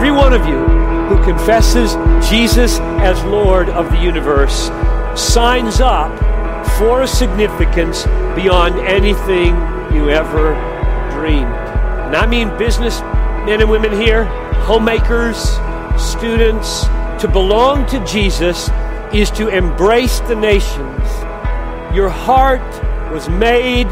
every one of you who confesses Jesus as Lord of the universe signs up for a significance beyond anything you ever dreamed. And I mean business men and women here, homemakers, students. To belong to Jesus is to embrace the nations. Your heart was made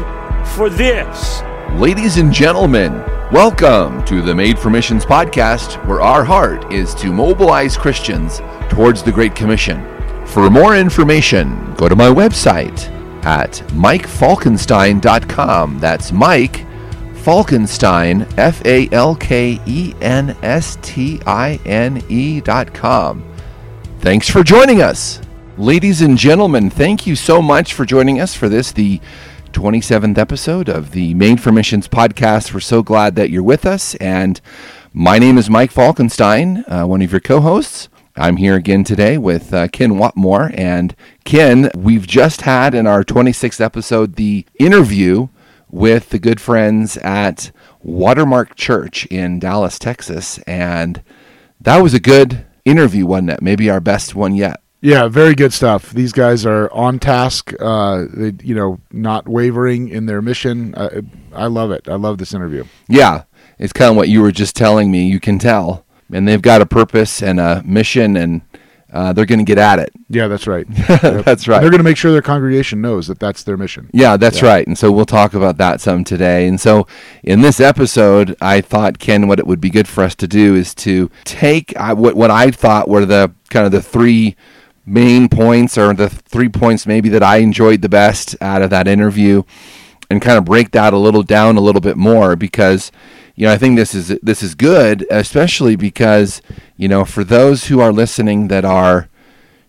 for this. Ladies and gentlemen, welcome to the Made for Missions podcast, where our heart is to mobilize Christians towards the Great Commission. For more information, go to my website at mikefalkenstine.com. That's Mike Falkenstine, F A L K E N S T I N E.com. Thanks for joining us. Ladies and gentlemen, thank you so much for joining us for this, the 27th episode of the Made for Missions podcast. We're so glad that you're with us. And my name is Mike Falkenstine, uh, one of your co hosts. I'm here again today with uh, Ken Watmore. And Ken, we've just had in our 26th episode the interview with the good friends at Watermark Church in Dallas, Texas. And that was a good interview, wasn't it? Maybe our best one yet. Yeah, very good stuff. These guys are on task. Uh, they, you know, not wavering in their mission. Uh, I love it. I love this interview. Yeah, it's kind of what you were just telling me. You can tell, and they've got a purpose and a mission, and uh, they're going to get at it. Yeah, that's right. that's right. And they're going to make sure their congregation knows that that's their mission. Yeah, that's right. And so we'll talk about that some today. And so in this episode, I thought Ken, what it would be good for us to do is to take uh, what what I thought were the kind of the three main points or the three points maybe that I enjoyed the best out of that interview and kind of break that a little down a little bit more because you know I think this is this is good especially because you know for those who are listening that are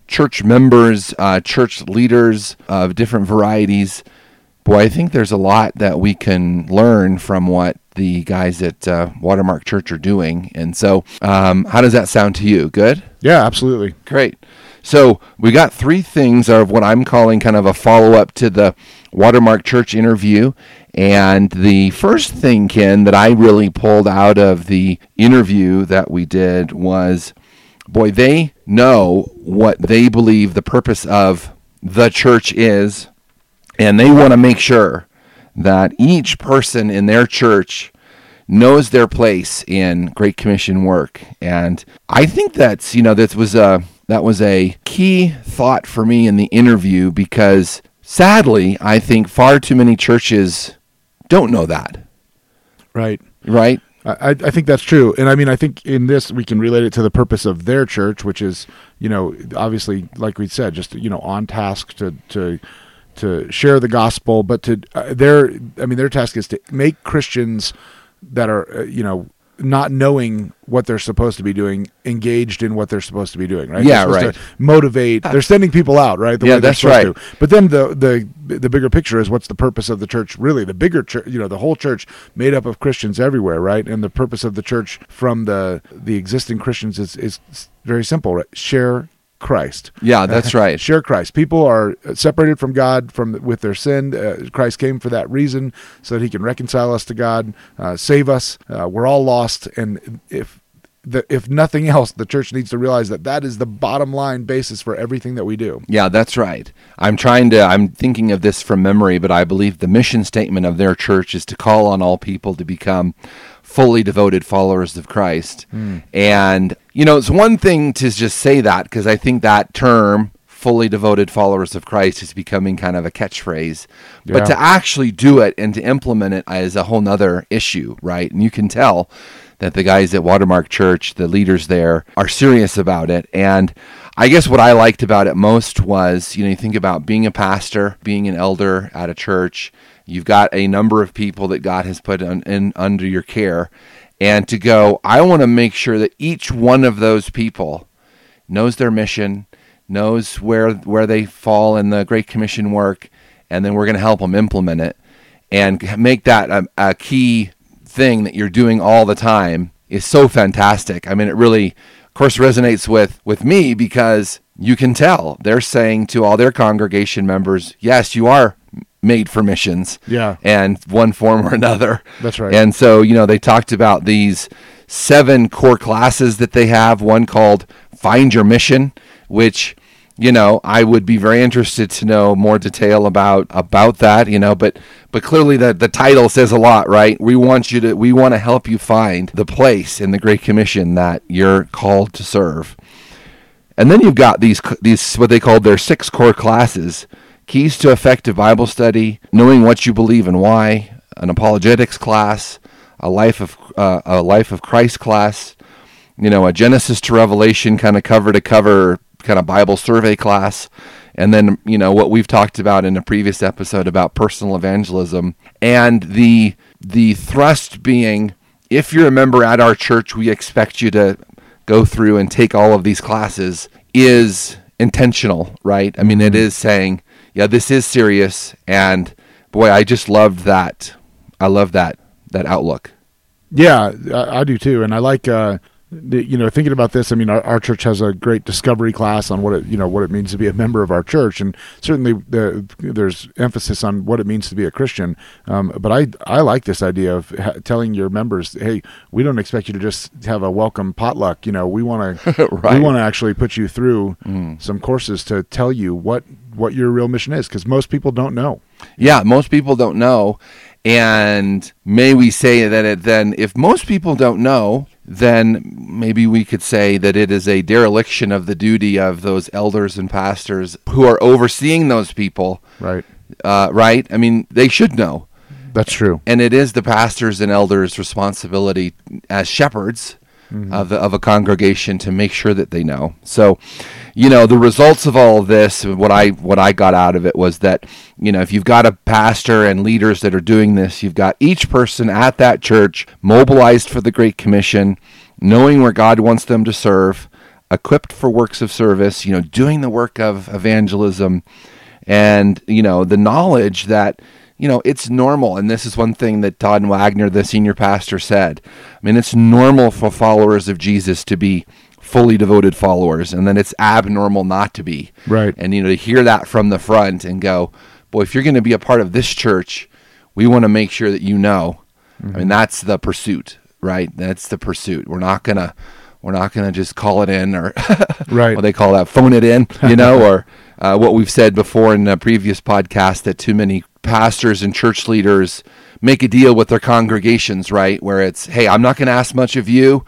church members uh, church leaders of different varieties boy I think there's a lot that we can learn from what the guys at uh, Watermark Church are doing and so um, how does that sound to you good Yeah, absolutely. Great. So we got three things of what I'm calling kind of a follow up to the Watermark Church interview. And the first thing, Ken, that I really pulled out of the interview that we did was boy, they know what they believe the purpose of the church is. And they want to make sure that each person in their church knows their place in Great Commission work. And I think that's, you know, this was a that was a key thought for me in the interview because sadly, I think far too many churches don't know that. Right. Right? I, I think that's true, and I mean, I think in this we can relate it to the purpose of their church, which is, you know, obviously, like we said, just you know, on task to to to share the gospel, but to uh, their, I mean, their task is to make Christians that are, uh, you know, not knowing what they're supposed to be doing engaged in what they're supposed to be doing right Yeah, right. motivate they're sending people out right the Yeah, way they're that's supposed right. to. but then the the the bigger picture is what's the purpose of the church really the bigger church you know the whole church made up of christians everywhere right and the purpose of the church from the the existing christians is is very simple right share Christ. Yeah, that's right. Share Christ. People are separated from God from with their sin. Uh, Christ came for that reason, so that He can reconcile us to God, uh, save us. Uh, we're all lost, and if the, if nothing else, the church needs to realize that that is the bottom line basis for everything that we do. Yeah, that's right. I'm trying to, I'm thinking of this from memory, but I believe the mission statement of their church is to call on all people to become fully devoted followers of Christ. And, you know, it's one thing to just say that because I think that term, fully devoted followers of Christ, is becoming kind of a catchphrase. But to actually do it and to implement it is a whole nother issue, right? And you can tell that the guys at Watermark Church, the leaders there, are serious about it. And I guess what I liked about it most was, you know, you think about being a pastor, being an elder at a church, you've got a number of people that God has put in under your care, and to go, I want to make sure that each one of those people knows their mission, knows where where they fall in the Great Commission work, and then we're going to help them implement it and make that a, a key thing that you're doing all the time is so fantastic. I mean, it really, of course, resonates with with me because you can tell they're saying to all their congregation members, "Yes, you are made for missions." Yeah. and one form or another. That's right. And so, you know, they talked about these seven core classes that they have. One called Find Your Mission, which you know I would be very interested to know more detail about about that. You know, but but clearly the the title says a lot, right? We want you to we want to help you find the place in the Great Commission that you're called to serve. And then you've got these these what they call their six core classes: keys to effective Bible study, knowing what you believe and why, an apologetics class, a life of uh, a life of Christ class, you know, a Genesis to Revelation kind of cover to cover kind of Bible survey class, and then you know what we've talked about in a previous episode about personal evangelism, and the the thrust being, if you're a member at our church, we expect you to go through and take all of these classes is intentional, right? I mean, it is saying, yeah, this is serious, and boy, I just loved that. I love that that outlook. Yeah, I, I do too, and I like uh, you know thinking about this i mean our, our, church has a great discovery class on what it you know what it means to be a member of our church and certainly the, there's emphasis on what it means to be a christian um, but i i like this idea of ha- telling your members hey we don't expect you to just have a welcome potluck you know we want to we want to actually put you through mm. some courses to tell you what what your real mission is because most people don't know yeah most people don't know and may we say that it then if most people don't know then maybe we could say that it is a dereliction of the duty of those elders and pastors who are overseeing those people. Right. Uh, right? I mean, they should know. That's true. And it is the pastors and elders' responsibility as shepherds mm-hmm. of, of a congregation to make sure that they know. So, you know, the results of all of this, what I what I got out of it was that, you know, if you've got a pastor and leaders that are doing this, you've got each person at that church mobilized for the Great Commission, knowing where God wants them to serve, equipped for works of service, you know, doing the work of evangelism, and you know, the knowledge that you know, it's normal. And this is one thing that Todd Wagner, the senior pastor, said. I mean, it's normal for followers of Jesus to be fully devoted followers, and then it's abnormal not to be. Right. And, you know, to hear that from the front and go, boy, if you're going to be a part of this church, we want to make sure that you know. Mm-hmm. I mean, mm-hmm. that's the pursuit, right? That's the pursuit. We're not going to. We're not going to just call it in, or right. what they call that, phone it in, you know, or uh, what we've said before in a previous podcast that too many pastors and church leaders make a deal with their congregations, right? Where it's, hey, I'm not going to ask much of you.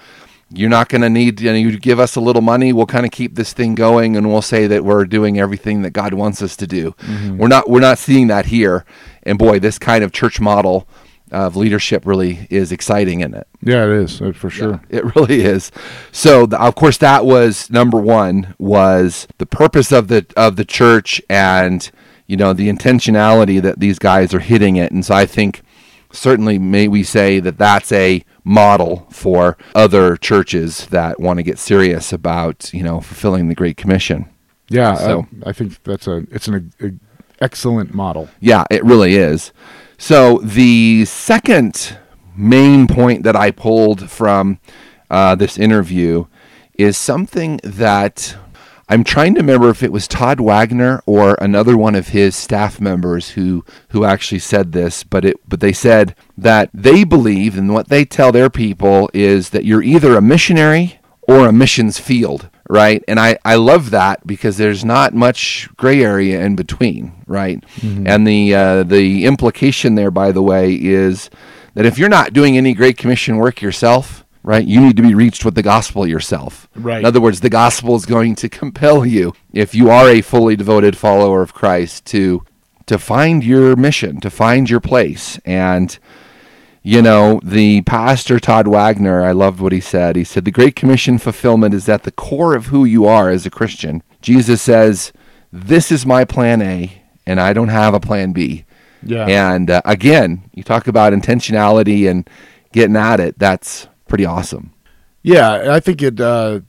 You're not going to need you, know, you give us a little money. We'll kind of keep this thing going, and we'll say that we're doing everything that God wants us to do. Mm-hmm. We're not we're not seeing that here. And boy, this kind of church model of leadership really is exciting in it. Yeah, it is uh, for sure. Yeah, it really is. So, the, of course, that was number one was the purpose of the of the church and you know the intentionality that these guys are hitting it. And so i think certainly may we say that that's a model for other churches that want to get serious about you know fulfilling the great commission. Yeah so I, I think that's a it's an a, excellent model. Yeah it really is. So the second main point that i pulled from uh, this interview is something that I'm trying to remember if it was Todd Wagner or another one of his staff members who who actually said this, but it but they said that they believe and what they tell their people is that you're either a missionary or a missions field, right? And I I love that because there's not much gray area in between, right? Mm-hmm. And the uh, the implication there, by the way, is that if you're not doing any Great Commission work yourself, right? You need to be reached with the gospel yourself. Right. In other words, the gospel is going to compel you, if you are a fully devoted follower of Christ, to to find your mission, to find your place. And you know, the pastor Todd Wagner, I loved what he said. He said the Great Commission fulfillment is at the core of who you are as a Christian. Jesus says, "This is my plan A, and I don't have a plan B." Yeah. And uh, again, you talk about intentionality and getting at it. That's pretty awesome. Yeah, I think it. Uh,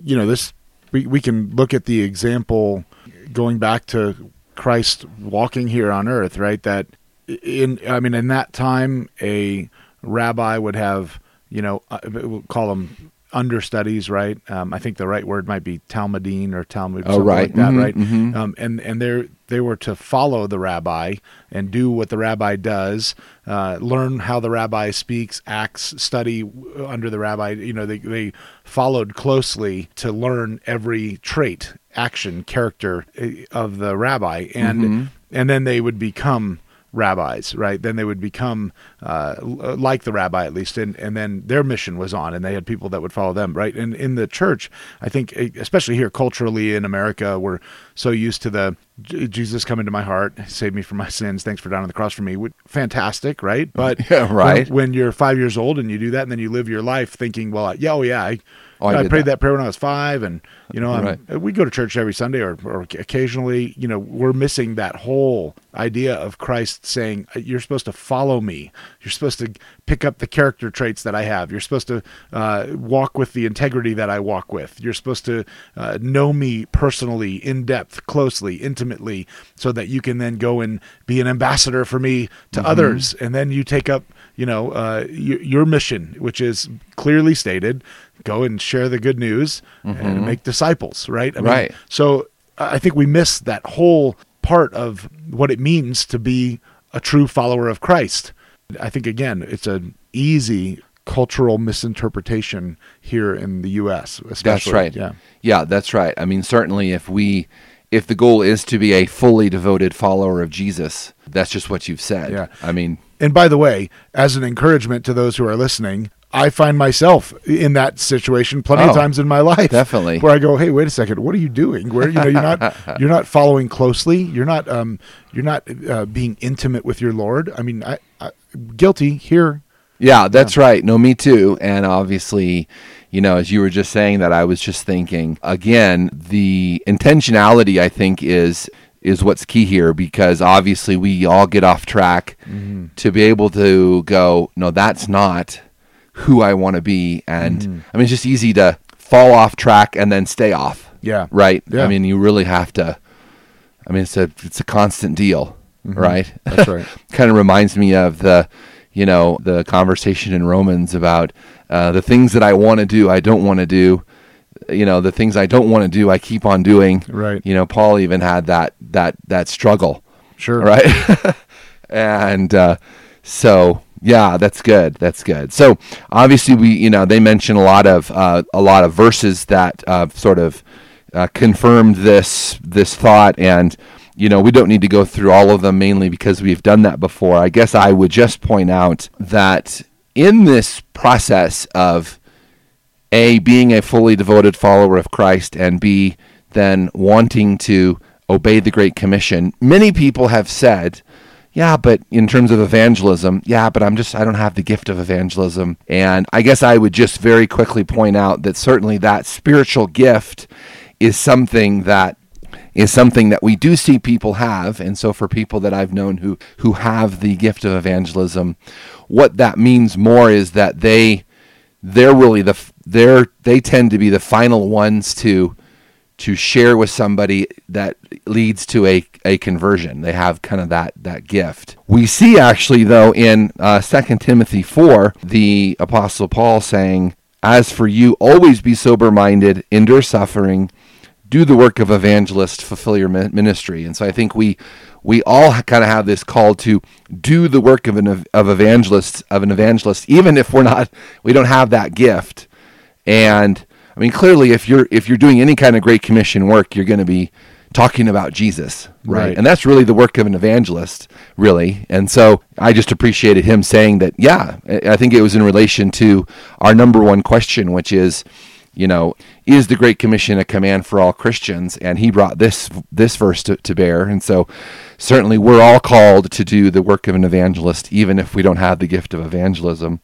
you know, this we we can look at the example going back to Christ walking here on earth, right? That in I mean, in that time, a rabbi would have you know uh, we'll call them understudies, right? Um, I think the right word might be Talmudine or Talmud, Oh, something right. like that, Mhm, right? mhm. Um, and and they they were to follow the rabbi and do what the rabbi does, uh, learn how the rabbi speaks, acts, study under the rabbi. You know, they they followed closely to learn every trait, action, character uh, of the rabbi, and and then they would become rabbis, right? Then they would become uh, like the rabbi at least, and and then their mission was on, and they had people that would follow them, right? And in the church, I think, especially here culturally in America, we're so used to the Jesus come into my heart, save me from my sins, thanks for dying on the cross for me. Fantastic, right? But Yeah, right. When, when you're five years old and you do that, and then you live your life thinking, well, yeah, oh yeah, I, Oh, I I, prayed that. that. prayer when I was five, and you know, I'm, Right. we go to church every Sunday or, or occasionally, you know, we're missing that whole idea of Christ saying, you're supposed to follow me. You're supposed to pick up the character traits that I have. You're supposed to uh, walk with the integrity that I walk with. You're supposed to uh, know me personally, in depth, closely, intimately, so that you can then go and be an ambassador for me to others. And then you take up, you know, uh, y- your mission, which is clearly stated go and share the good news and make disciples, right? I Right. so I think we miss that whole part of what it means to be a true follower of Christ. I think again, it's an easy cultural misinterpretation here in the U.S. That's right. Yeah. Yeah, that's right. I mean, certainly if we if the goal is to be a fully devoted follower of Jesus, that's just what you've said. Yeah. I mean, And by the way, as an encouragement to those who are listening, I find myself in that situation plenty of Oh, times in my life. definitely. Where I go, "Hey, wait a second. What are you doing? Where you know you're not you're not following closely. You're not um you're not uh, being intimate with your Lord. I mean, I, I guilty here. Yeah, that's right. No, me too. And obviously, you know, as you were just saying that, I was just thinking again, the intentionality I think is is what's key here because obviously we all get off track mm-hmm. to be able to go, no, that's not who I want to be. And mm-hmm. I mean, it's just easy to fall off track and then stay off. Yeah. Right. Yeah. I mean, you really have to. I mean, it's a it's a constant deal, mm-hmm. right? That's right. kind of reminds me of the you know the conversation in romans about uh, the things that i want to do i don't want to do. You know the things i don't want to do i keep on doing. Right. you know paul even had that that that struggle. Sure. right? And uh, so yeah that's good that's good. So obviously we you know they mention a lot of uh, a lot of verses that uh, sort of uh, confirmed this this thought and you know we don't need to go through all of them mainly because we've done that before. I guess i would just point out that in this process of a being a fully devoted follower of Christ and b then wanting to obey the great commission many people have said yeah but in terms of evangelism yeah but i'm just i don't have the gift of evangelism. And i guess i would just very quickly point out that certainly that spiritual gift is something that is something that we do see people have and so for people that I've known who who have the gift of evangelism what that means more is that they they're really the they're they tend to be the final ones to to share with somebody that leads to a, a conversion. They have kind of that that gift. We see actually though in uh, 2 Timothy 4 the apostle Paul saying, "As for you, always be sober-minded, endure suffering, do the work of evangelist, fulfill your ministry." And so I think we we all kind of have this call to do the work of an of evangelist of an evangelist, even if we're not we don't have that gift. And I mean, clearly, if you're if you're doing any kind of great commission work, you're going to be talking about Jesus, right? Right. And that's really the work of an evangelist, really. And so I just appreciated him saying that. Yeah, I I think it was in relation to our number one question, which is, you know, is the Great Commission a command for all Christians? And he brought this this verse to, to bear. And so certainly we're all called to do the work of an evangelist, even if we don't have the gift of evangelism.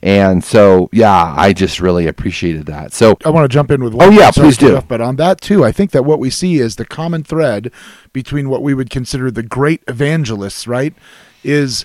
And so, yeah, I just really appreciated that. So, I want to jump in with Oh, one. yeah, sorry, please do. But on that too, I think that what we see is the common thread between what we would consider the great evangelists, right? Is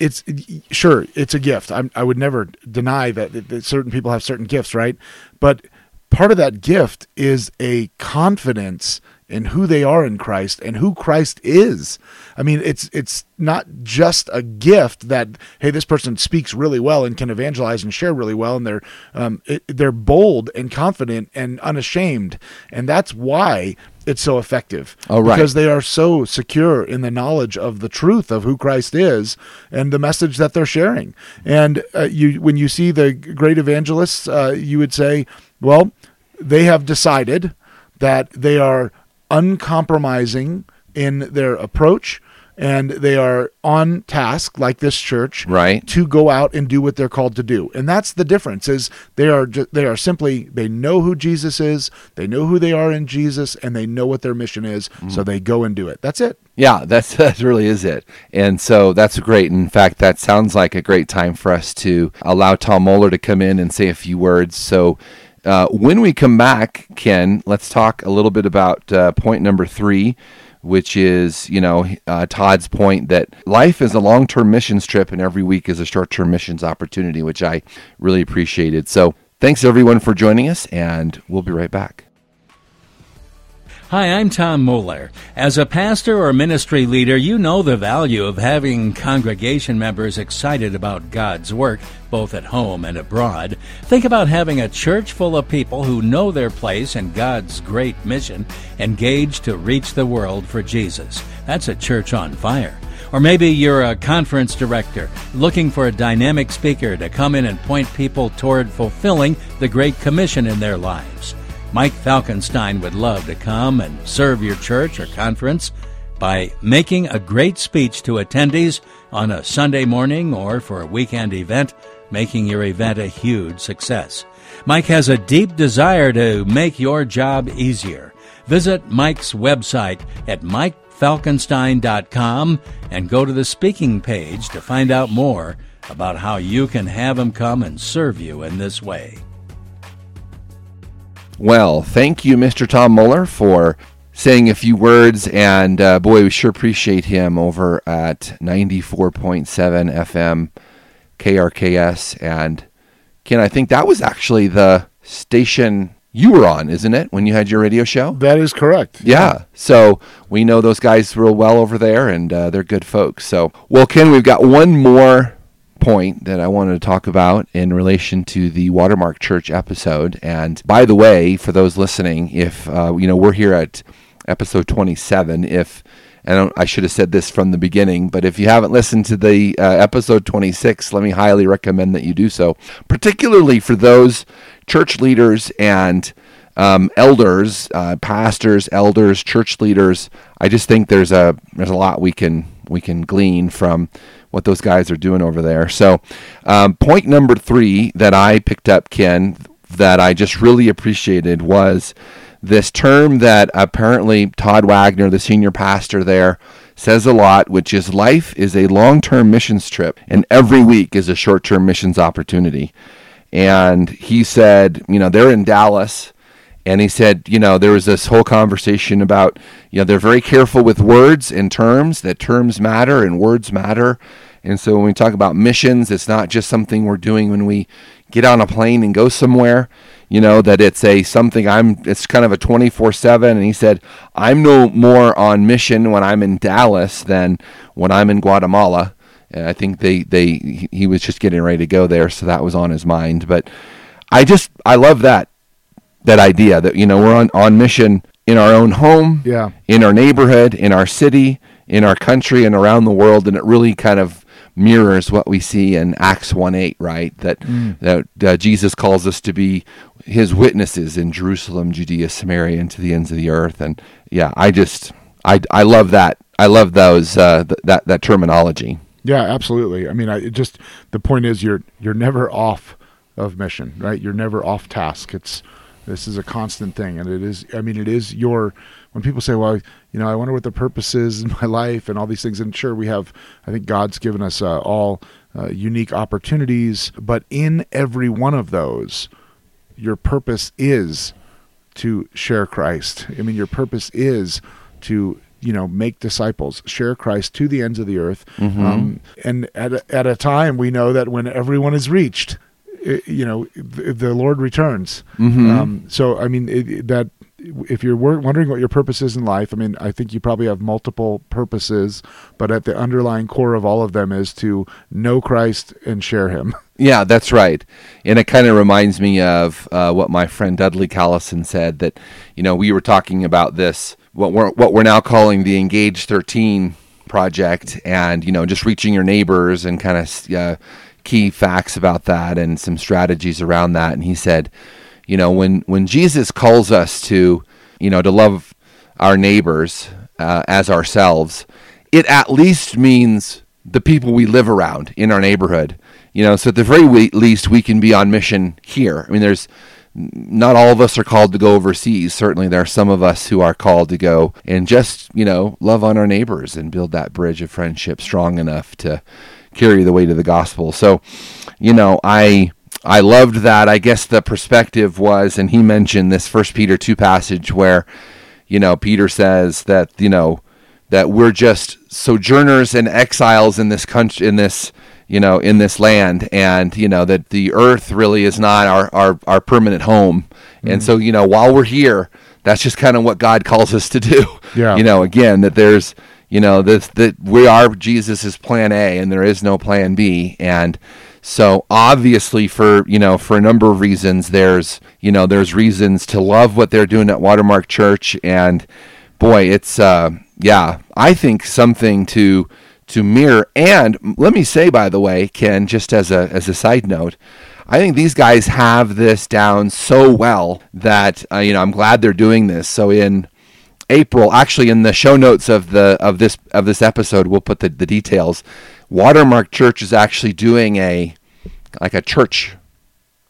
it's sure it's a gift. I'm, I would never deny that, that certain people have certain gifts, right? But part of that gift is a confidence and who they are in Christ and who Christ is. I mean, it's it's not just a gift that hey, this person speaks really well and can evangelize and share really well, and they're um, it, they're bold and confident and unashamed, and that's why it's so effective. Oh, right. Because they are so secure in the knowledge of the truth of who Christ is and the message that they're sharing. And uh, you, when you see the great evangelists, uh, you would say, well, they have decided that they are uncompromising in their approach and they are on task like this church Right. to go out and do what they're called to do and that's the difference is they are they are simply they know who jesus is they know who they are in jesus and they know what their mission is mm. so they go and do it that's it Yeah, that's that really is it. And so that's great. In fact, that sounds like a great time for us to allow Tom Moeller to come in and say a few words. So uh, when we come back, Ken, let's talk a little bit about uh, point number three, which is, you know, uh, Todd's point that life is a long term missions trip and every week is a short term missions opportunity, which I really appreciated. So thanks everyone for joining us, and we'll be right back. Hi, I'm Tom Moeller. As a pastor or ministry leader, you know the value of having congregation members excited about God's work, both at home and abroad. Think about having a church full of people who know their place in God's great mission, engaged to reach the world for Jesus. That's a church on fire. Or maybe you're a conference director looking for a dynamic speaker to come in and point people toward fulfilling the Great Commission in their lives. Mike Falkenstine would love to come and serve your church or conference by making a great speech to attendees on a Sunday morning or for a weekend event, making your event a huge success. Mike has a deep desire to make your job easier. Visit Mike's website at mikefalkenstine.com and go to the speaking page to find out more about how you can have him come and serve you in this way. Well, thank you, Mr. Tom Moeller, for saying a few words. And uh, boy, we sure appreciate him over at 94.7 FM KRKS. And Ken, I think that was actually the station you were on, isn't it, when you had your radio show? that is correct Yeah. So we know those guys real well over there, and uh, they're good folks. So, well, Ken, we've got one more point that I wanted to talk about in relation to the Watermark Church episode. And by the way, for those listening, if uh, you know we're here at episode 27, if and I, should have said this from the beginning, but if you haven't listened to the uh, episode 26, let me highly recommend that you do so, particularly for those church leaders and um, elders, uh, pastors, elders, church leaders. I just think there's a there's a lot we can we can glean from what those guys are doing over there. So, um, point number three that I picked up, Ken, that I just really appreciated was this term that apparently Todd Wagner, the senior pastor there, says a lot, which is life is a long term missions trip, and every week is a short term missions opportunity. And he said, you know, they're in Dallas. And he said, you know, there was this whole conversation about, you know, they're very careful with words and terms, that terms matter and words matter. And so when we talk about missions, it's not just something we're doing when we get on a plane and go somewhere, you know, that it's a something I'm, it's kind of a 24 7. And he said, I'm no more on mission when I'm in Dallas than when I'm in Guatemala. And I think they, they, he was just getting ready to go there. So that was on his mind. But I just, I love that that idea that you know we're on, on mission in our own home Yeah. in our neighborhood in our city in our country and around the world and it really kind of mirrors what we see in acts 1 8 right that that uh, jesus calls us to be his witnesses in jerusalem judea samaria and to the ends of the earth and yeah i just i i love that i love those uh, th- that that terminology Yeah, absolutely. I mean, I it just the point is you're you're never off of mission, right? You're never off task. It's this is a constant thing, and it is. I mean, it is your. When people say, "Well, you know, I wonder what the purpose is in my life," and all these things, and sure, we have. I think God's given us uh, all uh, unique opportunities, but in every one of those, your purpose is to share Christ. I mean, your purpose is to you know make disciples, share Christ to the ends of the earth. Um, and at a, at a time we know that when everyone is reached, you know, the, Lord returns. Um, so I mean it, that if you're wondering what your purpose is in life, I mean, I think you probably have multiple purposes, but at the underlying core of all of them is to know Christ and share Him. Yeah, that's right. And it kind of reminds me of uh, what my friend Dudley Callison said that, you know, we were talking about this, what we're, what we're now calling the Engage 13 project, and, you know, just reaching your neighbors and kind of uh, key facts about that and some strategies around that. And he said, you know, when, when Jesus calls us to, you know, to love our neighbors uh, as ourselves, it at least means the people we live around in our neighborhood you know, so at the very least, we can be on mission here. I mean, there's not all of us are called to go overseas. Certainly, there are some of us who are called to go and just, you know, love on our neighbors and build that bridge of friendship strong enough to carry the weight of the gospel. So, you know, I I loved that. I guess the perspective was, and he mentioned this First Peter two passage where, you know, Peter says that you know that we're just sojourners and exiles in this country in this you know, in this land, and you know that the earth really is not our our, our permanent home. Mm-hmm. And so, you know, while we're here, that's just kind of what God calls us to do. Yeah. You know, again, that there's, you know, that that we are Jesus's plan A, and there is no plan B, and so obviously, for you know, for a number of reasons, there's you know, there's reasons to love what they're doing at Watermark Church, and boy, it's uh, yeah, I think something to to mirror. And let me say, by the way, Ken, just as a as a side note, I think these guys have this down so well that uh, you know I'm glad they're doing this. So in April, actually, in the show notes of the of this of this episode, we'll put the, the details. Watermark Church is actually doing a like a church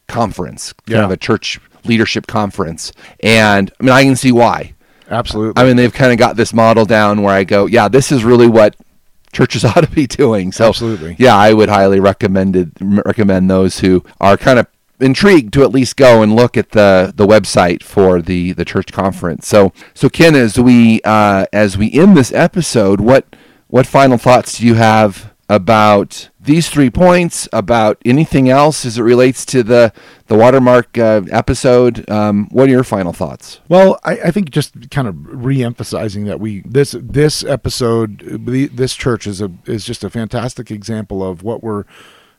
conference, kind yeah. of a church leadership conference, and I mean I can see why. Absolutely. I mean they've kind of got this model down where I go, yeah, this is really what churches ought to be doing. So, Absolutely. yeah, I would highly recommend it, recommend those who are kind of intrigued to at least go and look at the the website for the the church conference. So, so Ken, as we uh, as we end this episode, what what final thoughts do you have about these three points, about anything else as it relates to the the watermark uh, episode. Um, what are your final thoughts? Well, I, I, think just kind of re-emphasizing that we this this episode, this church is a is just a fantastic example of what we're.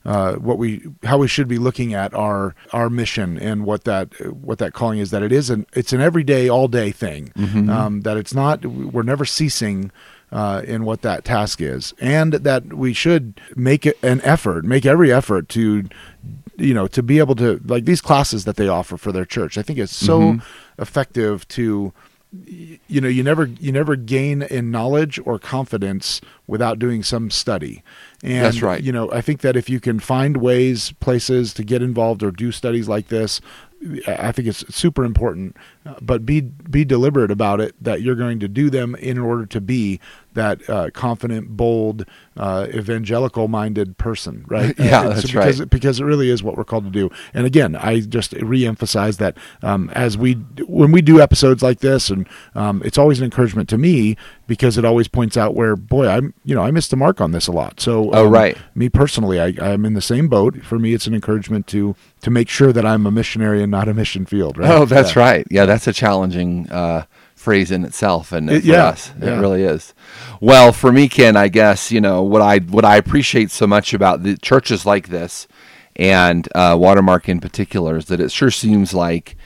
Uh, what we how we should be looking at our our mission and what that what that calling is that it is an it's an everyday all day thing mm-hmm. um, that it's not we're never ceasing uh, in what that task is, and that we should make an effort, make every effort to, you know, to be able to like these classes that they offer for their church. I think it's so mm-hmm. effective to you know you never you never gain in knowledge or confidence without doing some study and that's right you know i think that if you can find ways places to get involved or do studies like this I think it's super important, but be be deliberate about it. That you're going to do them in order to be that uh, confident, bold, uh, evangelical-minded person, right? yeah, uh, that's because, right. Because it really is what we're called to do. And again, I just re-emphasize that um, as we when we do episodes like this, and um, it's always an encouragement to me because it always points out where, boy, I'm you know I missed the mark on this a lot. So, oh um, right, me personally, I, I'm in the same boat. For me, it's an encouragement to to make sure that I'm a missionary and not a mission field. Right? Oh, that's yeah. right. Yeah, that's a challenging uh, phrase in itself, and it, for yeah, us, yeah. it really is. Well, for me, Ken, I guess you know what I what I appreciate so much about the churches like this, and uh, Watermark in particular, is that it sure seems like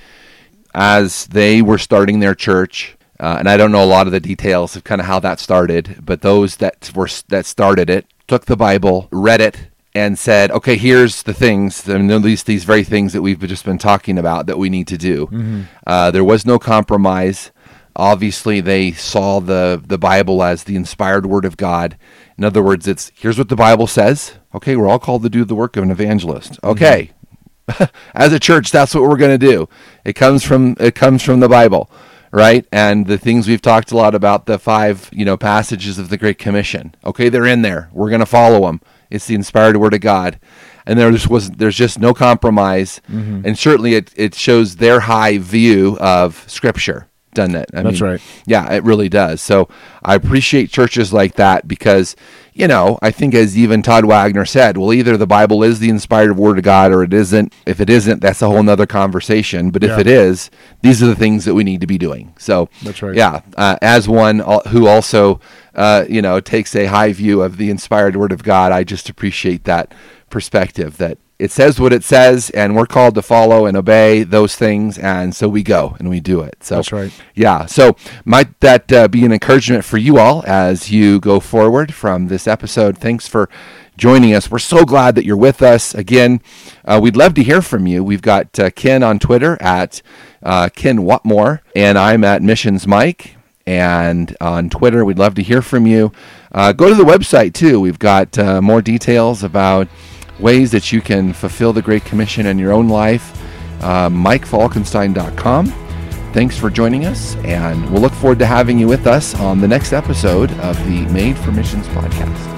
as they were starting their church. Uh, and I don't know a lot of the details of kind of how that started, but those that were that started it took the Bible, read it, and said, "Okay, here's the things, and these these very things that we've just been talking about that we need to do." Mm-hmm. Uh, there was no compromise. Obviously, they saw the the Bible as the inspired Word of God. In other words, it's here's what the Bible says. Okay, we're all called to do the work of an evangelist. Mm-hmm. Okay, mm-hmm. as a church, that's what we're going to do. It comes from it comes from the Bible right? And the things we've talked a lot about, the five, you know, passages of the Great Commission. Okay, they're in there. We're going to follow them. It's the inspired word of God, and there just was there's just no compromise, mm-hmm. and certainly it it shows their high view of Scripture, doesn't it? I That's mean, right. Yeah, it really does. So I appreciate churches like that because you know, I think as even Todd Wagner said, well, either the Bible is the inspired word of God or it isn't. If it isn't, that's a whole nother conversation. But if Yeah. it is, these are the things that we need to be doing. So That's right. Yeah, uh, as one who also, uh, you know, takes a high view of the inspired word of God, I just appreciate that perspective that it says what it says, and we're called to follow and obey those things, and so we go and we do it. So That's right. yeah. So might that uh, be an encouragement for you all as you go forward from this episode? Thanks for joining us. We're so glad that you're with us again. Uh, we'd love to hear from you. We've got uh, Ken on Twitter at uh, Ken Watmore, and I'm at Missions Mike. And on Twitter, we'd love to hear from you. Uh, go to the website too. We've got uh, more details about ways that you can fulfill the Great Commission in your own life. Uh, MikeFalkenstine.com. Thanks for joining us, and we'll look forward to having you with us on the next episode of the Made for Missions podcast.